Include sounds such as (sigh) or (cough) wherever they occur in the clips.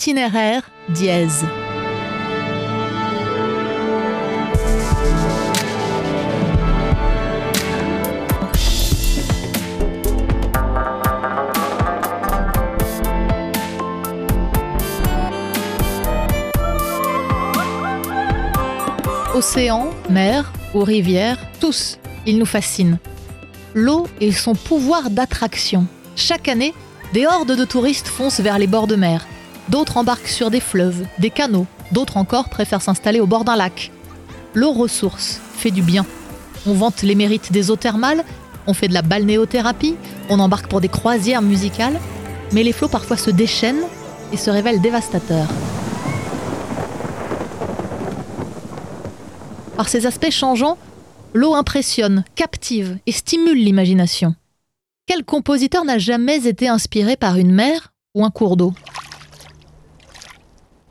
itinéraire dièse. Océan, mer ou rivière, tous, ils nous fascinent. L'eau et son pouvoir d'attraction. Chaque année, des hordes de touristes foncent vers les bords de mer. D'autres embarquent sur des fleuves, des canaux. D'autres encore préfèrent s'installer au bord d'un lac. L'eau ressource fait du bien. On vante les mérites des eaux thermales, on fait de la balnéothérapie, on embarque pour des croisières musicales, mais les flots parfois se déchaînent et se révèlent dévastateurs. Par ses aspects changeants, l'eau impressionne, captive et stimule l'imagination. Quel compositeur n'a jamais été inspiré par une mer ou un cours d'eau?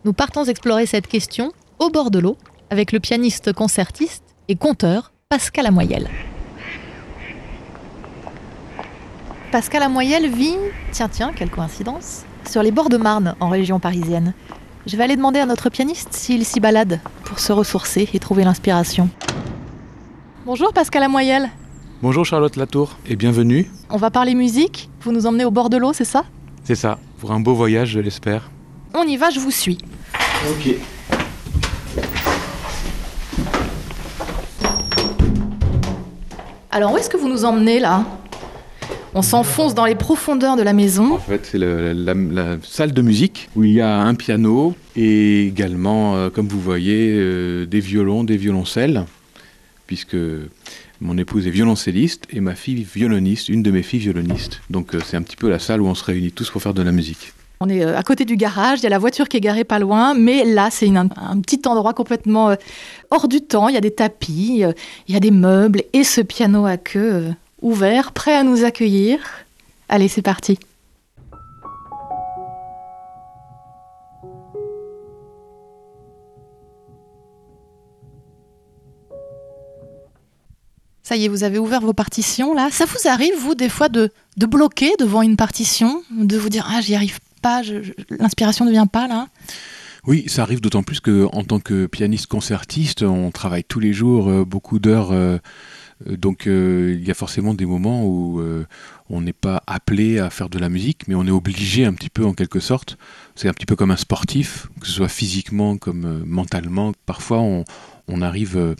Nous partons explorer cette question au bord de l'eau avec le pianiste concertiste et conteur Pascal Amoyel. Pascal Amoyel vit, tiens tiens, quelle coïncidence, sur les bords de Marne en région parisienne. Je vais aller demander à notre pianiste s'il s'y balade pour se ressourcer et trouver l'inspiration. Bonjour Pascal Amoyel. Bonjour Charlotte Latour et bienvenue. On va parler musique. Vous nous emmenez au bord de l'eau, c'est ça? C'est ça, pour un beau voyage, je l'espère. On y va, je vous suis. Ok. Alors où est-ce que vous nous emmenez là? On s'enfonce dans les profondeurs de la maison. En fait, c'est la, la salle de musique où il y a un piano et également, euh, comme vous voyez, euh, des violons, des violoncelles, puisque mon épouse est violoncelliste et ma fille violoniste, une de mes filles violonistes. Donc euh, c'est un petit peu la salle où on se réunit tous pour faire de la musique. On est euh, à côté du garage, il y a la voiture qui est garée pas loin, mais là c'est un, petit endroit complètement euh, hors du temps. Il y a des tapis, euh, il y a des meubles et ce piano à queue ouvert, prêt à nous accueillir. Allez, c'est parti. Ça y est, vous avez ouvert vos partitions là. Ça vous arrive, vous, des fois, de, de bloquer devant une partition, de vous dire Ah, j'y arrive pas, l'inspiration ne vient pas là Oui, ça arrive d'autant plus que en tant que pianiste concertiste, on travaille tous les jours euh, beaucoup d'heures. euh, euh, donc il y a forcément des moments où on n'est pas appelé à faire de la musique, mais on est obligé un petit peu en quelque sorte. C'est un petit peu comme un sportif, que ce soit physiquement comme mentalement. Parfois on, arrive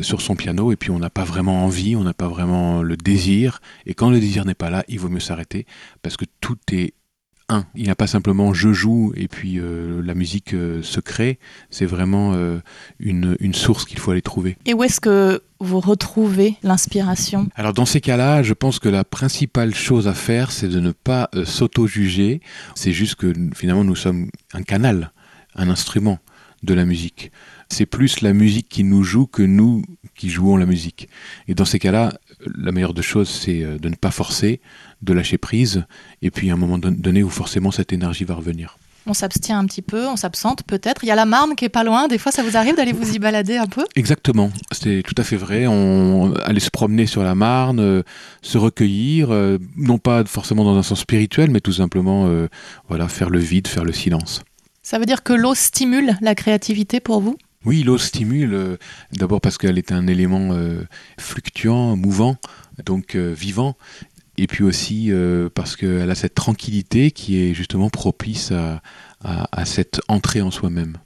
sur son piano et puis on n'a pas vraiment envie, on n'a pas vraiment le désir. Et quand le désir n'est pas là, il vaut mieux s'arrêter parce que tout est un. Il n'y a pas simplement je joue et puis euh, la musique euh, se crée. C'est vraiment euh, une, une source qu'il faut aller trouver. Et où est-ce que vous retrouvez l'inspiration? Alors dans ces cas-là, je pense que la principale chose à faire, c'est de ne pas s'auto-juger. C'est juste que finalement nous sommes un canal, un instrument de la musique. C'est plus la musique qui nous joue que nous qui jouons la musique. Et dans ces cas-là, la meilleure des choses, c'est euh, de ne pas forcer, de lâcher prise, et puis à un moment don- donné où forcément cette énergie va revenir. On s'abstient un petit peu, on s'absente peut-être. Il y a la Marne qui est pas loin. Des fois, ça vous arrive d'aller vous y balader un peu? Exactement, c'est tout à fait vrai. On aller se promener sur la Marne, euh, se recueillir, euh, non pas forcément dans un sens spirituel, mais tout simplement, euh, voilà, faire le vide, faire le silence. Ça veut dire que l'eau stimule la créativité pour vous? Oui, l'eau stimule, euh, d'abord parce qu'elle est un élément euh, fluctuant, mouvant, donc euh, vivant, et puis aussi parce qu'elle a cette tranquillité qui est justement propice à, cette entrée en soi-même.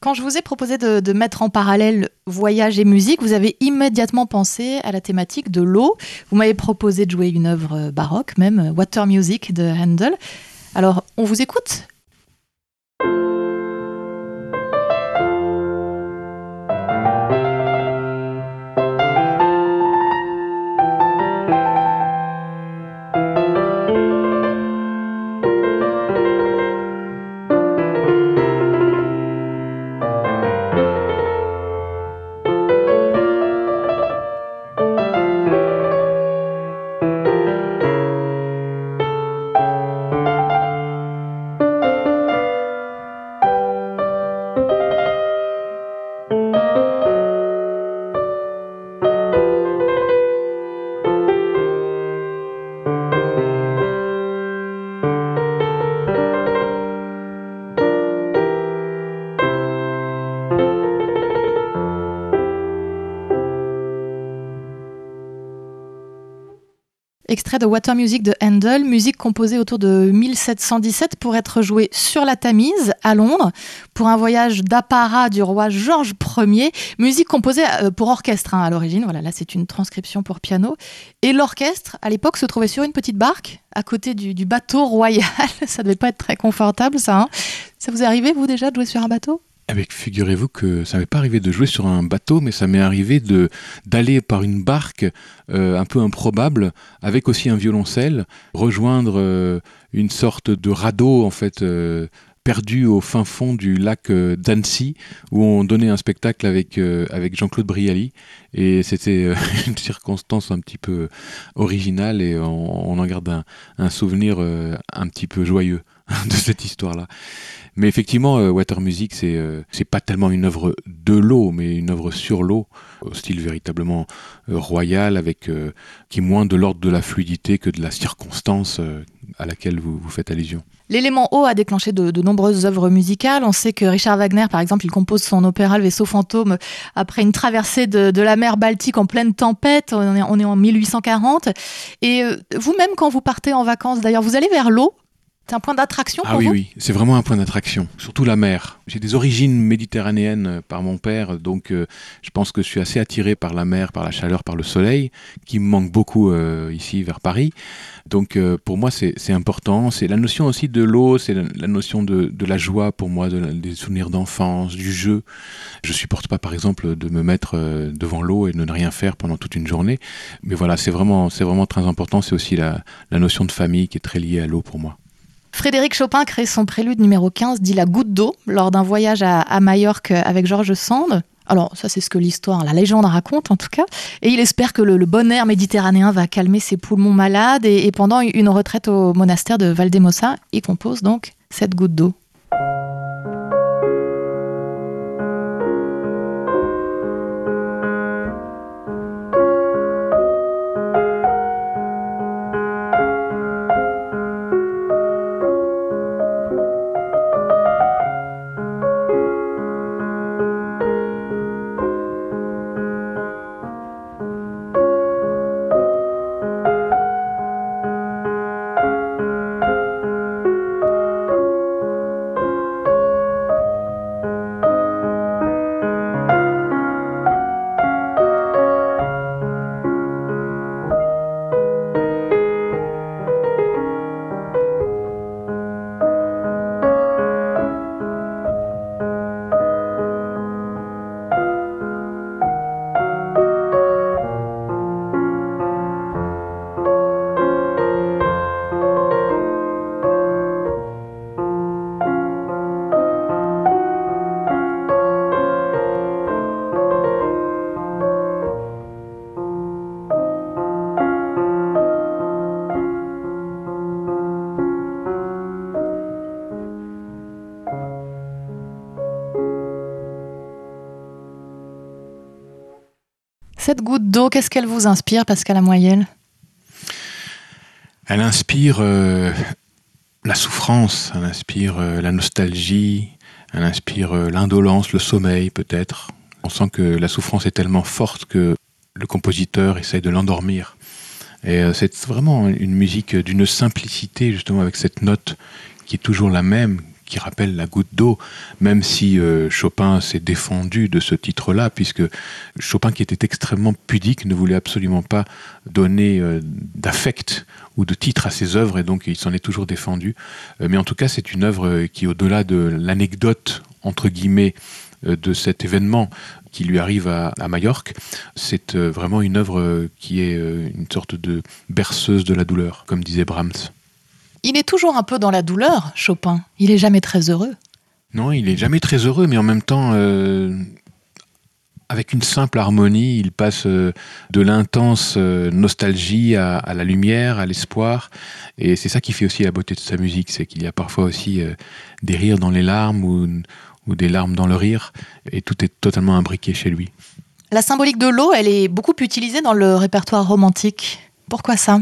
Quand je vous ai proposé de, de mettre en parallèle voyage et musique, vous avez immédiatement pensé à la thématique de l'eau. Vous m'avez proposé de jouer une œuvre baroque, même Water Music de Handel. Alors, on vous écoute? Extrait de Water Music de Handel, musique composée autour de 1717 pour être jouée sur la Tamise à Londres pour un voyage d'apparat du roi Georges Ier, musique composée euh, pour orchestre hein, à l'origine. Voilà, là c'est une transcription pour piano. Et l'orchestre, à l'époque, se trouvait sur une petite barque à côté du, bateau royal. (laughs) ça devait pas être très confortable, ça. Hein. ça vous est arrivé, vous, déjà, de jouer sur un bateau? Figurez-vous que ça m'est pas arrivé de jouer sur un bateau, mais ça m'est arrivé d'aller par une barque euh, un peu improbable, avec aussi un violoncelle, rejoindre euh, une sorte de radeau en fait. Euh, perdu au fin fond du lac d'Annecy où on donnait un spectacle avec, Jean-Claude Brialy et c'était (laughs) une circonstance un petit peu originale et on, en garde un souvenir un petit peu joyeux (laughs) de cette histoire-là. Mais effectivement, euh, Water Music, c'est euh, c'est pas tellement une œuvre de l'eau, mais une œuvre sur l'eau, au style véritablement euh, royal, avec qui est moins de l'ordre de la fluidité que de la circonstance à laquelle vous, vous faites allusion. L'élément eau a déclenché de, nombreuses œuvres musicales. On sait que Richard Wagner, par exemple, il compose son opéra Le vaisseau fantôme après une traversée de, de la mer Baltique en pleine tempête. On est, on est en 1840. Et vous-même, quand vous partez en vacances, d'ailleurs, vous allez vers l'eau? C'est un point d'attraction ah, oui, oui, c'est vraiment un point d'attraction, surtout la mer. J'ai des origines méditerranéennes euh, par mon père, donc euh, je pense que je suis assez attiré par la mer, par la chaleur, par le soleil, qui me manque beaucoup euh, ici vers Paris. Donc pour moi, c'est important. C'est la notion aussi de l'eau, c'est la, notion de, la joie pour moi, des souvenirs d'enfance, du jeu. Je supporte pas, par exemple, de me mettre devant l'eau et de ne rien faire pendant toute une journée. Mais voilà, c'est vraiment, vraiment très important. C'est aussi la notion de famille qui est très liée à l'eau pour moi. Frédéric Chopin crée son prélude numéro 15, dit La goutte d'eau, lors d'un voyage à, Majorque avec Georges Sand. Alors, ça, c'est ce que l'histoire, la légende raconte en tout cas. Et il espère que le, bon air méditerranéen va calmer ses poumons malades. Et, et pendant une retraite au monastère de Valdemosa, il compose donc cette goutte d'eau. D'eau, qu'est-ce qu'elle vous inspire, Pascal Amoyel? Elle inspire euh, la souffrance, elle inspire euh, la nostalgie, elle inspire euh, l'indolence, le sommeil peut-être. On sent que la souffrance est tellement forte que le compositeur essaye de l'endormir. Et c'est vraiment une musique d'une simplicité, justement, avec cette note qui est toujours la même, qui rappelle la goutte d'eau, même si euh, Chopin s'est défendu de ce titre-là, puisque Chopin, qui était extrêmement pudique, ne voulait absolument pas donner euh, d'affect ou de titre à ses œuvres, et donc il s'en est toujours défendu. Euh, mais en tout cas, c'est une œuvre qui, au-delà de l'anecdote, entre guillemets, de cet événement qui lui arrive à, à Majorque, c'est vraiment une œuvre qui est une sorte de berceuse de la douleur, comme disait Brahms. Il est toujours un peu dans la douleur, Chopin. Il est jamais très heureux. Non, il est jamais très heureux, mais en même temps, euh, avec une simple harmonie, il passe euh, de l'intense euh, nostalgie à, la lumière, à l'espoir. Et c'est ça qui fait aussi la beauté de sa musique, c'est qu'il y a parfois aussi des rires dans les larmes ou, ou des larmes dans le rire, et tout est totalement imbriqué chez lui. La symbolique de l'eau, elle est beaucoup utilisée dans le répertoire romantique. Pourquoi ça?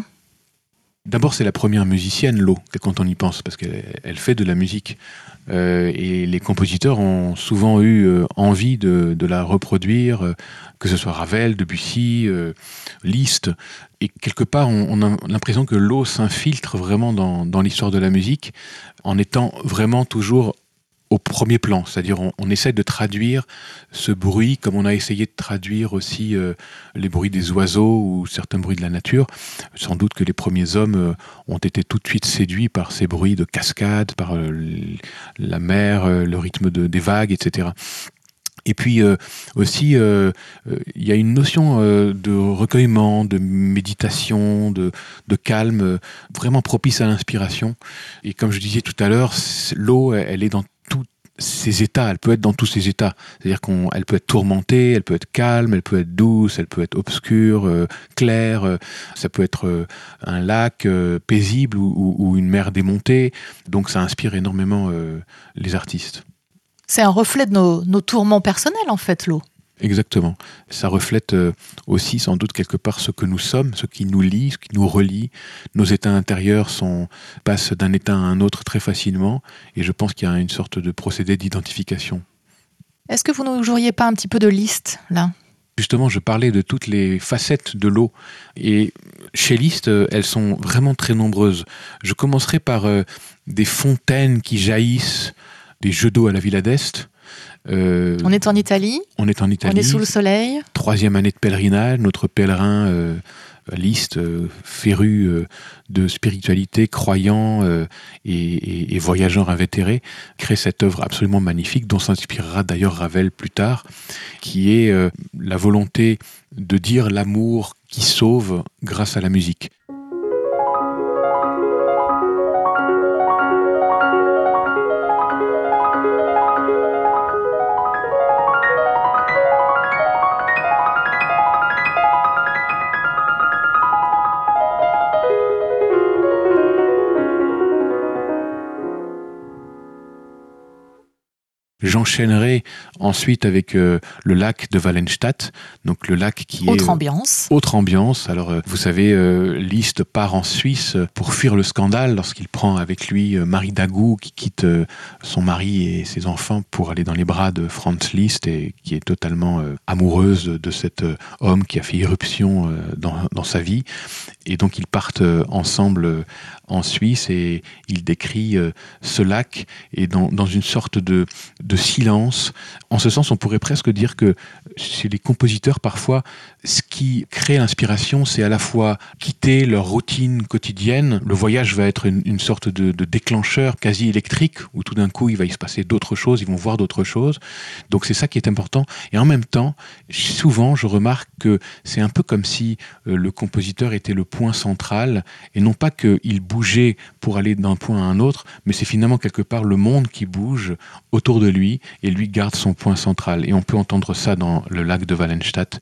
D'abord, c'est la première musicienne, l'eau, quand on y pense, parce qu'elle fait de la musique. Euh, et les compositeurs ont souvent eu euh, envie de, la reproduire, euh, que ce soit Ravel, Debussy, Liszt. Et quelque part, on, a l'impression que l'eau s'infiltre vraiment dans l'histoire de la musique, en étant vraiment toujours au premier plan, c'est-à-dire on, essaie de traduire ce bruit comme on a essayé de traduire aussi euh, les bruits des oiseaux ou certains bruits de la nature. Sans doute que les premiers hommes euh, ont été tout de suite séduits par ces bruits de cascade, par euh, la mer, le rythme des vagues, etc. Et puis aussi, il y a une notion de recueillement, de méditation, de, de calme, vraiment propice à l'inspiration. Et comme je disais tout à l'heure, l'eau, elle est dans ces états, elle peut être dans tous ces états. C'est-à-dire qu'elle peut être tourmentée, elle peut être calme, elle peut être douce, elle peut être obscure, euh, claire, euh, ça peut être euh, un lac paisible ou, une mer démontée. Donc ça inspire énormément les artistes. C'est un reflet de nos tourments personnels en fait, l'eau. Exactement. Ça reflète euh, aussi sans doute quelque part ce que nous sommes, ce qui nous lie, ce qui nous relie. Nos états intérieurs sont, passent d'un état à un autre très facilement et je pense qu'il y a une sorte de procédé d'identification. Est-ce que vous ne joueriez pas un petit peu de liste là? Justement, je parlais de toutes les facettes de l'eau et chez Liszt, elles sont vraiment très nombreuses. Je commencerai par euh, des fontaines qui jaillissent des jeux d'eau à la Villa d'Est euh, on est en Italie. On est en Italie. On est sous le soleil. Troisième année de pèlerinage. Notre pèlerin euh, liste euh, féru de spiritualité, croyant et, et, voyageur invétéré, crée cette œuvre absolument magnifique dont s'inspirera d'ailleurs Ravel plus tard, qui est la volonté de dire l'amour qui sauve grâce à la musique. Jean J'enchaînerai ensuite avec euh, le lac de Wallenstadt, donc le lac qui est... Autre ambiance. Autre ambiance. Alors, euh, vous savez, euh, Liszt part en Suisse pour fuir le scandale lorsqu'il prend avec lui Marie Dagou, qui quitte son mari et ses enfants pour aller dans les bras de Franz Liszt et qui est totalement amoureuse de cet homme qui a fait irruption dans, dans sa vie. Et donc, ils partent ensemble en Suisse et il décrit euh, ce lac et dans, dans une sorte de, de, silence. En ce sens, on pourrait presque dire que chez les compositeurs, parfois, ce qui crée l'inspiration, c'est à la fois quitter leur routine quotidienne. Le voyage va être une, sorte de, déclencheur quasi électrique où tout d'un coup, il va y se passer d'autres choses, ils vont voir d'autres choses. Donc c'est ça qui est important. Et en même temps, souvent, je remarque que c'est un peu comme si euh, le compositeur était le point central et non pas qu'il bouge bouger pour aller d'un point à un autre, mais c'est finalement quelque part le monde qui bouge autour de lui et lui garde son point central. Et on peut entendre ça dans le lac de Wallenstadt.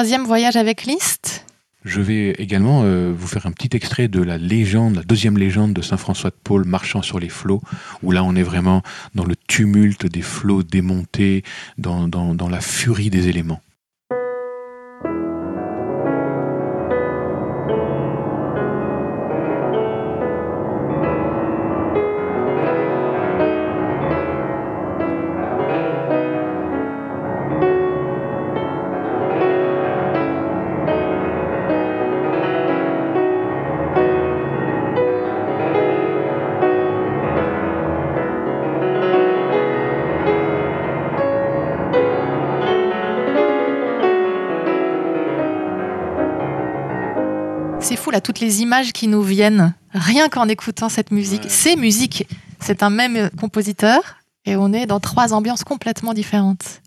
Troisième voyage avec Liszt je vais également euh, vous faire un petit extrait de la légende, la deuxième légende de Saint François de Paul, marchant sur les flots, où là on est vraiment dans le tumulte des flots démontés, dans, dans la furie des éléments. Fou là, toutes les images qui nous viennent rien qu'en écoutant cette musique. Ces musiques, c'est un même compositeur et on est dans trois ambiances complètement différentes.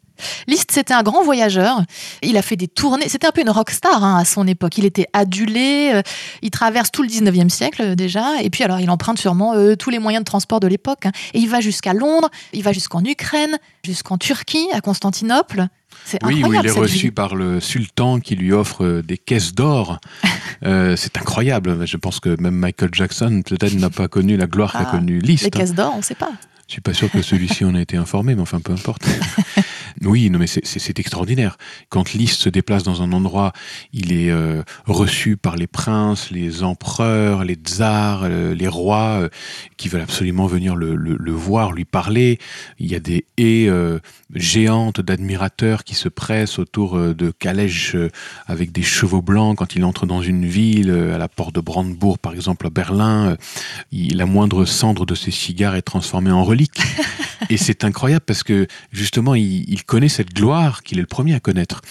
Liszt, c'était un grand voyageur. Il a fait des tournées. C'était un peu une rockstar hein, à son époque. Il était adulé. Euh, il traverse tout le 19e siècle euh, déjà. Et puis alors, il emprunte sûrement euh, tous les moyens de transport de l'époque. Hein. Et il va jusqu'à Londres. Il va jusqu'en Ukraine, jusqu'en Turquie, à Constantinople. Oui, où il est reçu par le sultan qui lui offre des caisses d'or. (laughs) c'est incroyable. Je pense que même Michael Jackson peut-être n'a pas connu la gloire qu'a ah, connue Liszt. Les caisses d'or, on ne sait pas. Je suis pas sûr que celui-ci en a été informé, mais enfin peu importe. (laughs) oui, non, mais c'est extraordinaire. Quand Liszt se déplace dans un endroit, il est euh, reçu par les princes, les empereurs, les tsars, euh, les rois, euh, qui veulent absolument venir le, le, voir, lui parler. Il y a des haies géantes d'admirateurs qui se pressent autour de calèches avec des chevaux blancs quand il entre dans une ville, à la porte de Brandebourg par exemple à Berlin. la moindre cendre de ses cigares est transformée en (laughs) et c'est incroyable parce que justement, il, connaît cette gloire qu'il est le premier à connaître.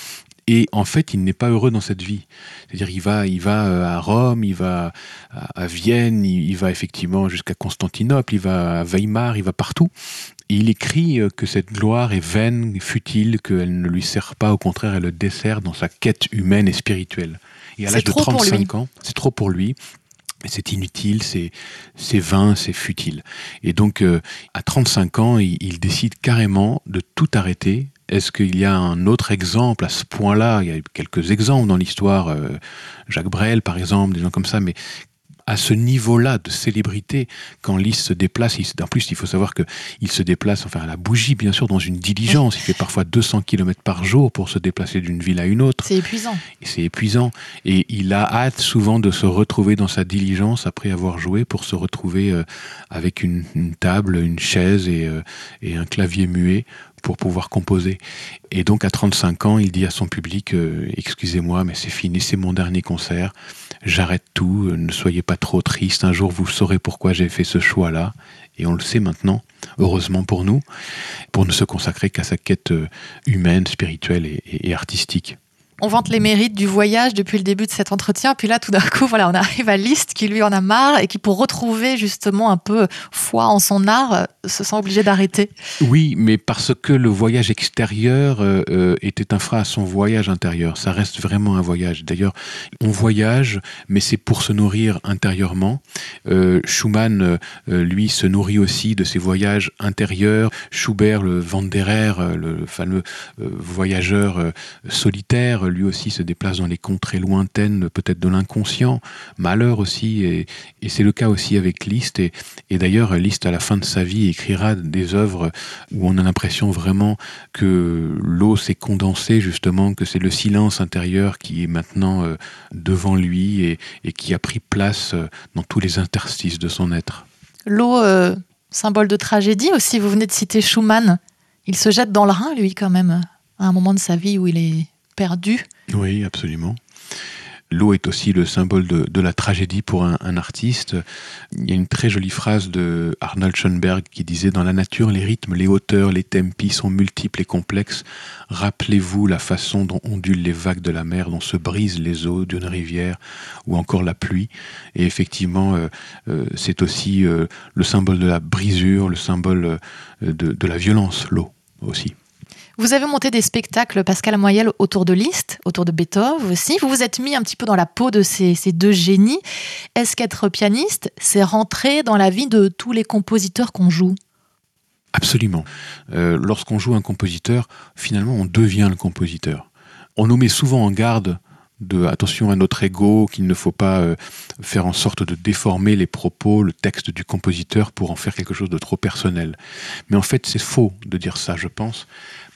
Et en fait, il n'est pas heureux dans cette vie. C'est-à-dire, il va, il va euh, à Rome, il va à Vienne, il, va effectivement jusqu'à Constantinople, il va à Weimar, il va partout. Et il écrit euh, que cette gloire est vaine, futile, qu'elle ne lui sert pas, au contraire, elle le dessert dans sa quête humaine et spirituelle. Et à l'âge de 35 ans, c'est trop pour lui c'est inutile, c'est vain, c'est futile. Et donc, euh, à 35 ans, il, décide carrément de tout arrêter. Est-ce qu'il y a un autre exemple à ce point-là? Il y a eu quelques exemples dans l'histoire, euh, Jacques Brel par exemple, des gens comme ça, mais à ce niveau-là de célébrité, quand Lys se déplace, en plus il faut savoir qu'il se déplace, enfin à la bougie bien sûr, dans une diligence, il fait parfois 200 km par jour pour se déplacer d'une ville à une autre. C'est épuisant. C'est épuisant. Et il a hâte souvent de se retrouver dans sa diligence après avoir joué pour se retrouver euh, avec une, table, une chaise euh, et, un clavier muet pour pouvoir composer. Et donc à 35 ans, il dit à son public, euh, excusez-moi, mais c'est fini, c'est mon dernier concert. J'arrête tout, euh, ne soyez pas trop triste, un jour vous saurez pourquoi j'ai fait ce choix-là, et on le sait maintenant, heureusement pour nous, pour ne se consacrer qu'à sa quête euh, humaine, spirituelle et, artistique on vante les mérites du voyage depuis le début de cet entretien. Puis là, tout d'un coup, voilà, on arrive à Liszt qui lui en a marre et qui, pour retrouver justement un peu foi en son art, euh, se sent obligé d'arrêter. Oui, mais parce que le voyage extérieur euh, euh, était un frein à son voyage intérieur. Ça reste vraiment un voyage. D'ailleurs, on voyage, mais c'est pour se nourrir intérieurement. Schumann, lui, se nourrit aussi de ses voyages intérieurs. Schubert, le Wanderer, le fameux voyageur solitaire, lui aussi se déplace dans les contrées lointaines, peut-être de l'inconscient, malheur aussi, et, c'est le cas aussi avec Liszt. Et, d'ailleurs, Liszt, à la fin de sa vie, écrira des œuvres où on a l'impression vraiment que l'eau s'est condensée, justement, que c'est le silence intérieur qui est maintenant euh, devant lui et, qui a pris place euh, dans tous les interstices de son être. L'eau, euh, symbole de tragédie aussi, vous venez de citer Schumann. Il se jette dans le Rhin, lui, quand même, à un moment de sa vie où il est perdu. Oui, absolument. L'eau est aussi le symbole de, la tragédie pour un, artiste. Il y a une très jolie phrase de Arnold Schoenberg qui disait Dans la nature, les rythmes, les hauteurs, les tempi sont multiples et complexes. Rappelez-vous la façon dont ondulent les vagues de la mer, dont se brisent les eaux d'une rivière ou encore la pluie. Et effectivement, euh, euh, c'est aussi euh, le symbole de la brisure, le symbole de la violence, l'eau aussi. Vous avez monté des spectacles, Pascal Moyel, autour de Liszt, autour de Beethoven aussi. Vous vous êtes mis un petit peu dans la peau de ces, deux génies. Est-ce qu'être pianiste, c'est rentrer dans la vie de tous les compositeurs qu'on joue? Absolument. Euh, lorsqu'on joue un compositeur, finalement, on devient le compositeur. On nous met souvent en garde de attention à notre ego, qu'il ne faut pas euh, faire en sorte de déformer les propos, le texte du compositeur pour en faire quelque chose de trop personnel. Mais en fait, c'est faux de dire ça, je pense,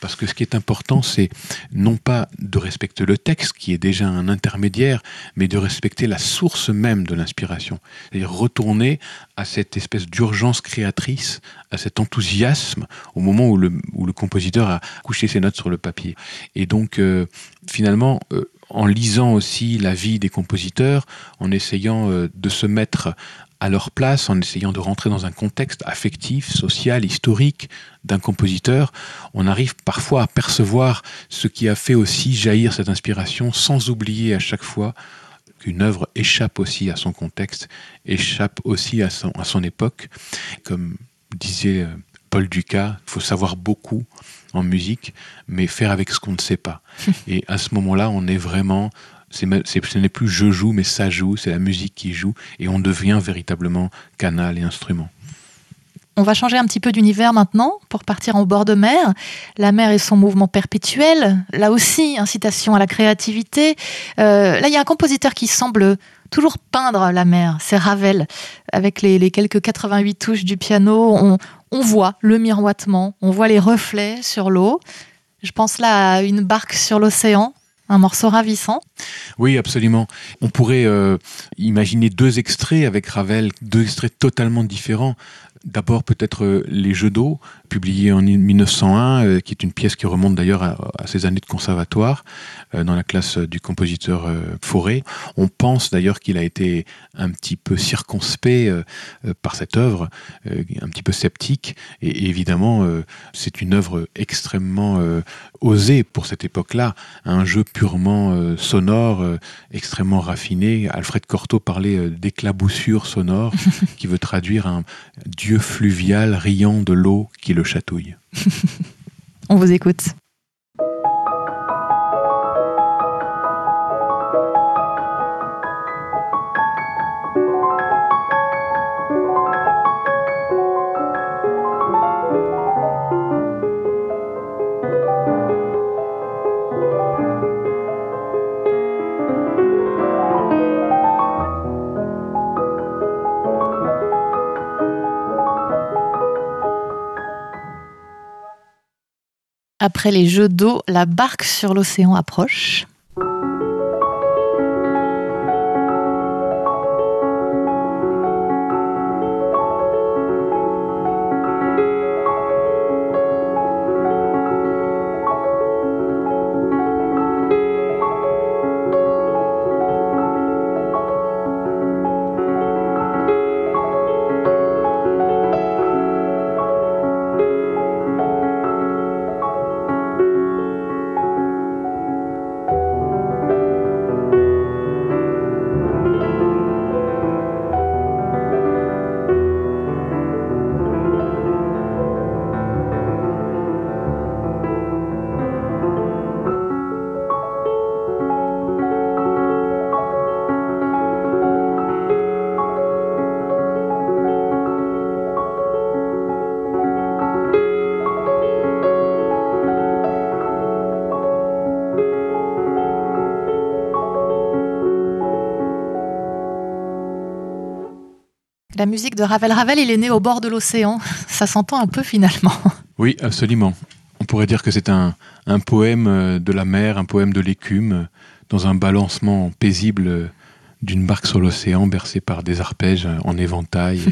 parce que ce qui est important, c'est non pas de respecter le texte, qui est déjà un intermédiaire, mais de respecter la source même de l'inspiration. C'est-à-dire retourner à cette espèce d'urgence créatrice, à cet enthousiasme au moment où le, compositeur a couché ses notes sur le papier. Et donc, euh, finalement, euh, en lisant aussi la vie des compositeurs, en essayant euh, de se mettre à leur place, en essayant de rentrer dans un contexte affectif, social, historique d'un compositeur, on arrive parfois à percevoir ce qui a fait aussi jaillir cette inspiration, sans oublier à chaque fois qu'une œuvre échappe aussi à son contexte, échappe aussi à son, à son époque. Comme disait euh, Paul Ducas, il faut savoir beaucoup en musique, mais faire avec ce qu'on ne sait pas. (laughs) Et à ce moment-là, on est vraiment ce n'est plus je joue, mais ça joue, c'est la musique qui joue, et on devient véritablement canal et instrument. On va changer un petit peu d'univers maintenant pour partir en bord de mer. La mer et son mouvement perpétuel. Là aussi, incitation à la créativité. Euh, là, il y a un compositeur qui semble toujours peindre la mer. C'est Ravel. Avec les, quelques 88 touches du piano, on, voit le miroitement, on voit les reflets sur l'eau. Je pense là à une barque sur l'océan un morceau ravissant. Oui, absolument. On pourrait euh, imaginer deux extraits avec Ravel, deux extraits totalement différents. D'abord peut-être euh, Les Jeux d'eau, publié en 1901, euh, qui est une pièce qui remonte d'ailleurs à, ses années de conservatoire, euh, dans la classe du compositeur Fauré. On pense d'ailleurs qu'il a été un petit peu circonspect par cette œuvre, un petit peu sceptique, et, évidemment c'est une œuvre extrêmement osée pour cette époque-là, un jeu purement sonore, extrêmement raffiné. Alfred Cortot parlait d'éclaboussure sonore, (laughs) qui veut traduire un dieu fluvial riant de l'eau qui le chatouille. (laughs) On vous écoute. Après les jeux d'eau, la barque sur l'océan approche. La musique de Ravel. Ravel, il est né au bord de l'océan. (laughs) Ça s'entend un peu finalement. Oui, absolument. On pourrait dire que c'est un, poème euh, de la mer, un poème de l'écume, euh, dans un balancement paisible euh, d'une barque sur l'océan bercée par des arpèges en éventail.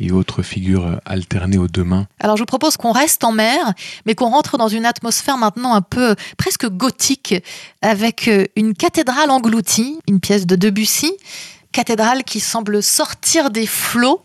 Et, (laughs) autres figures alternées aux deux mains. Alors je vous propose qu'on reste en mer, mais qu'on rentre dans une atmosphère maintenant un peu presque gothique, avec une cathédrale engloutie, une pièce de Debussy, cathédrale qui semble sortir des flots.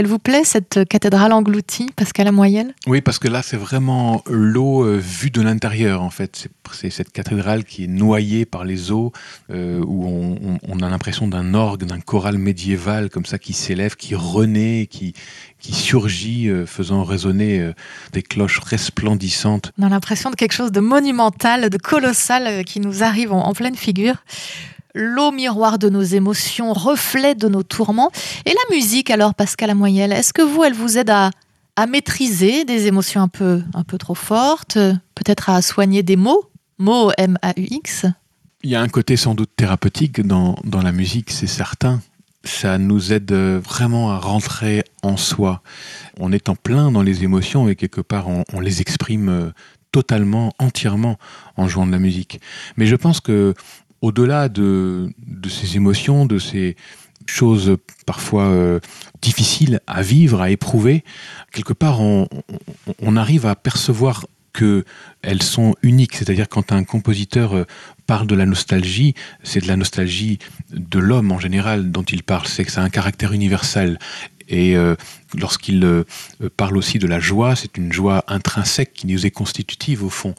Elle vous plaît cette cathédrale engloutie, Pascal Amoyel Oui, parce que là, c'est vraiment l'eau euh, vue de l'intérieur, en fait. C'est cette cathédrale qui est noyée par les eaux, euh, où on, a l'impression d'un orgue, d'un choral médiéval, comme ça, qui s'élève, qui renaît, qui, qui surgit, euh, faisant résonner des cloches resplendissantes. On a l'impression de quelque chose de monumental, de colossal, qui nous arrive en pleine figure l'eau miroir de nos émotions, reflet de nos tourments. Et la musique alors, Pascal Amoyel, est-ce que vous, elle vous aide à, maîtriser des émotions un peu, un peu trop fortes, peut-être à soigner des mots, mots M-A-U-X Il y a un côté sans doute thérapeutique dans, la musique, c'est certain. Ça nous aide vraiment à rentrer en soi. On est en plein dans les émotions et quelque part on les exprime totalement, entièrement en jouant de la musique. Mais je pense que au-delà de, ces émotions, de ces choses parfois euh, difficiles à vivre, à éprouver, quelque part on, arrive à percevoir qu'elles sont uniques. C'est-à-dire quand un compositeur euh, parle de la nostalgie, c'est de la nostalgie de l'homme en général dont il parle, c'est que ça a un caractère universel. Et euh, lorsqu'il parle aussi de la joie, c'est une joie intrinsèque qui nous est constitutive au fond.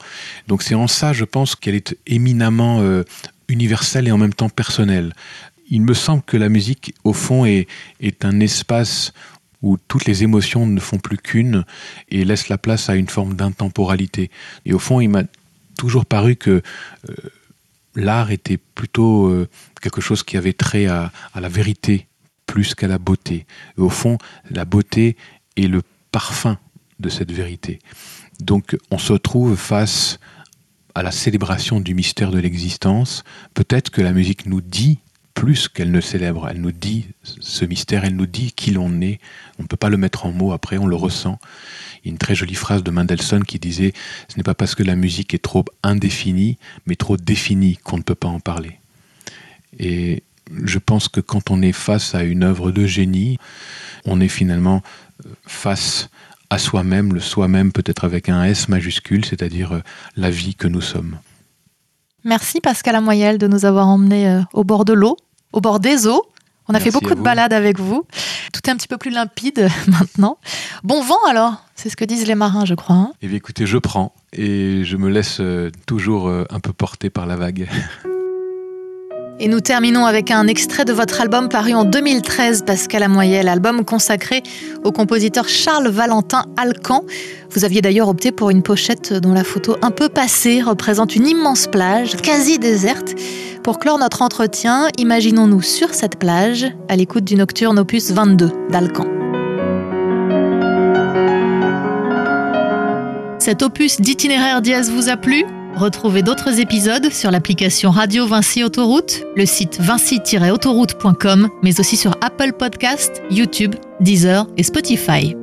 Donc c'est en ça, je pense, qu'elle est éminemment universelle et en même temps personnelle. Il me semble que la musique, au fond, est, un espace où toutes les émotions ne font plus qu'une et laissent la place à une forme d'intemporalité. Et au fond, il m'a toujours paru que l'art était plutôt quelque chose qui avait trait à, à la vérité plus qu'à la beauté. au fond, la beauté est le parfum de cette vérité. Donc on se trouve face à la célébration du mystère de l'existence. Peut-être que la musique nous dit plus qu'elle ne célèbre, elle nous dit ce mystère, elle nous dit qui l'on est. On ne peut pas le mettre en mots après, on le ressent. Il y a une très jolie phrase de Mendelssohn qui disait Ce n'est pas parce que la musique est trop indéfinie, mais trop définie qu'on ne peut pas en parler. Et je pense que quand on est face à une œuvre de génie, on est finalement face à soi-même, le soi-même peut-être avec un S majuscule, c'est-à-dire euh, la vie que nous sommes. Merci Pascal Amoyel de nous avoir emmenés euh, au bord de l'eau, au bord des eaux. On a fait beaucoup de balades avec vous. Tout est un petit peu plus limpide (laughs) maintenant. Bon vent alors, c'est ce que disent les marins, je crois. Hein. eh bien écoutez, je prends et je me laisse toujours un peu porter par la vague. (laughs) Et nous terminons avec un extrait de votre album paru en 2013, Pascal Amoyel, album consacré au compositeur Charles Valentin Alcan. Vous aviez d'ailleurs opté pour une pochette dont la photo un peu passée représente une immense plage, quasi déserte. Pour clore notre entretien, imaginons-nous sur cette plage, à l'écoute du nocturne opus 22 d'Alcan. Cet opus d'itinéraire dièse vous a plu? Retrouvez d'autres épisodes sur l'application Radio Vinci Autoroute, le site vinci-autoroute.com, mais aussi sur Apple Podcast, YouTube, Deezer et Spotify.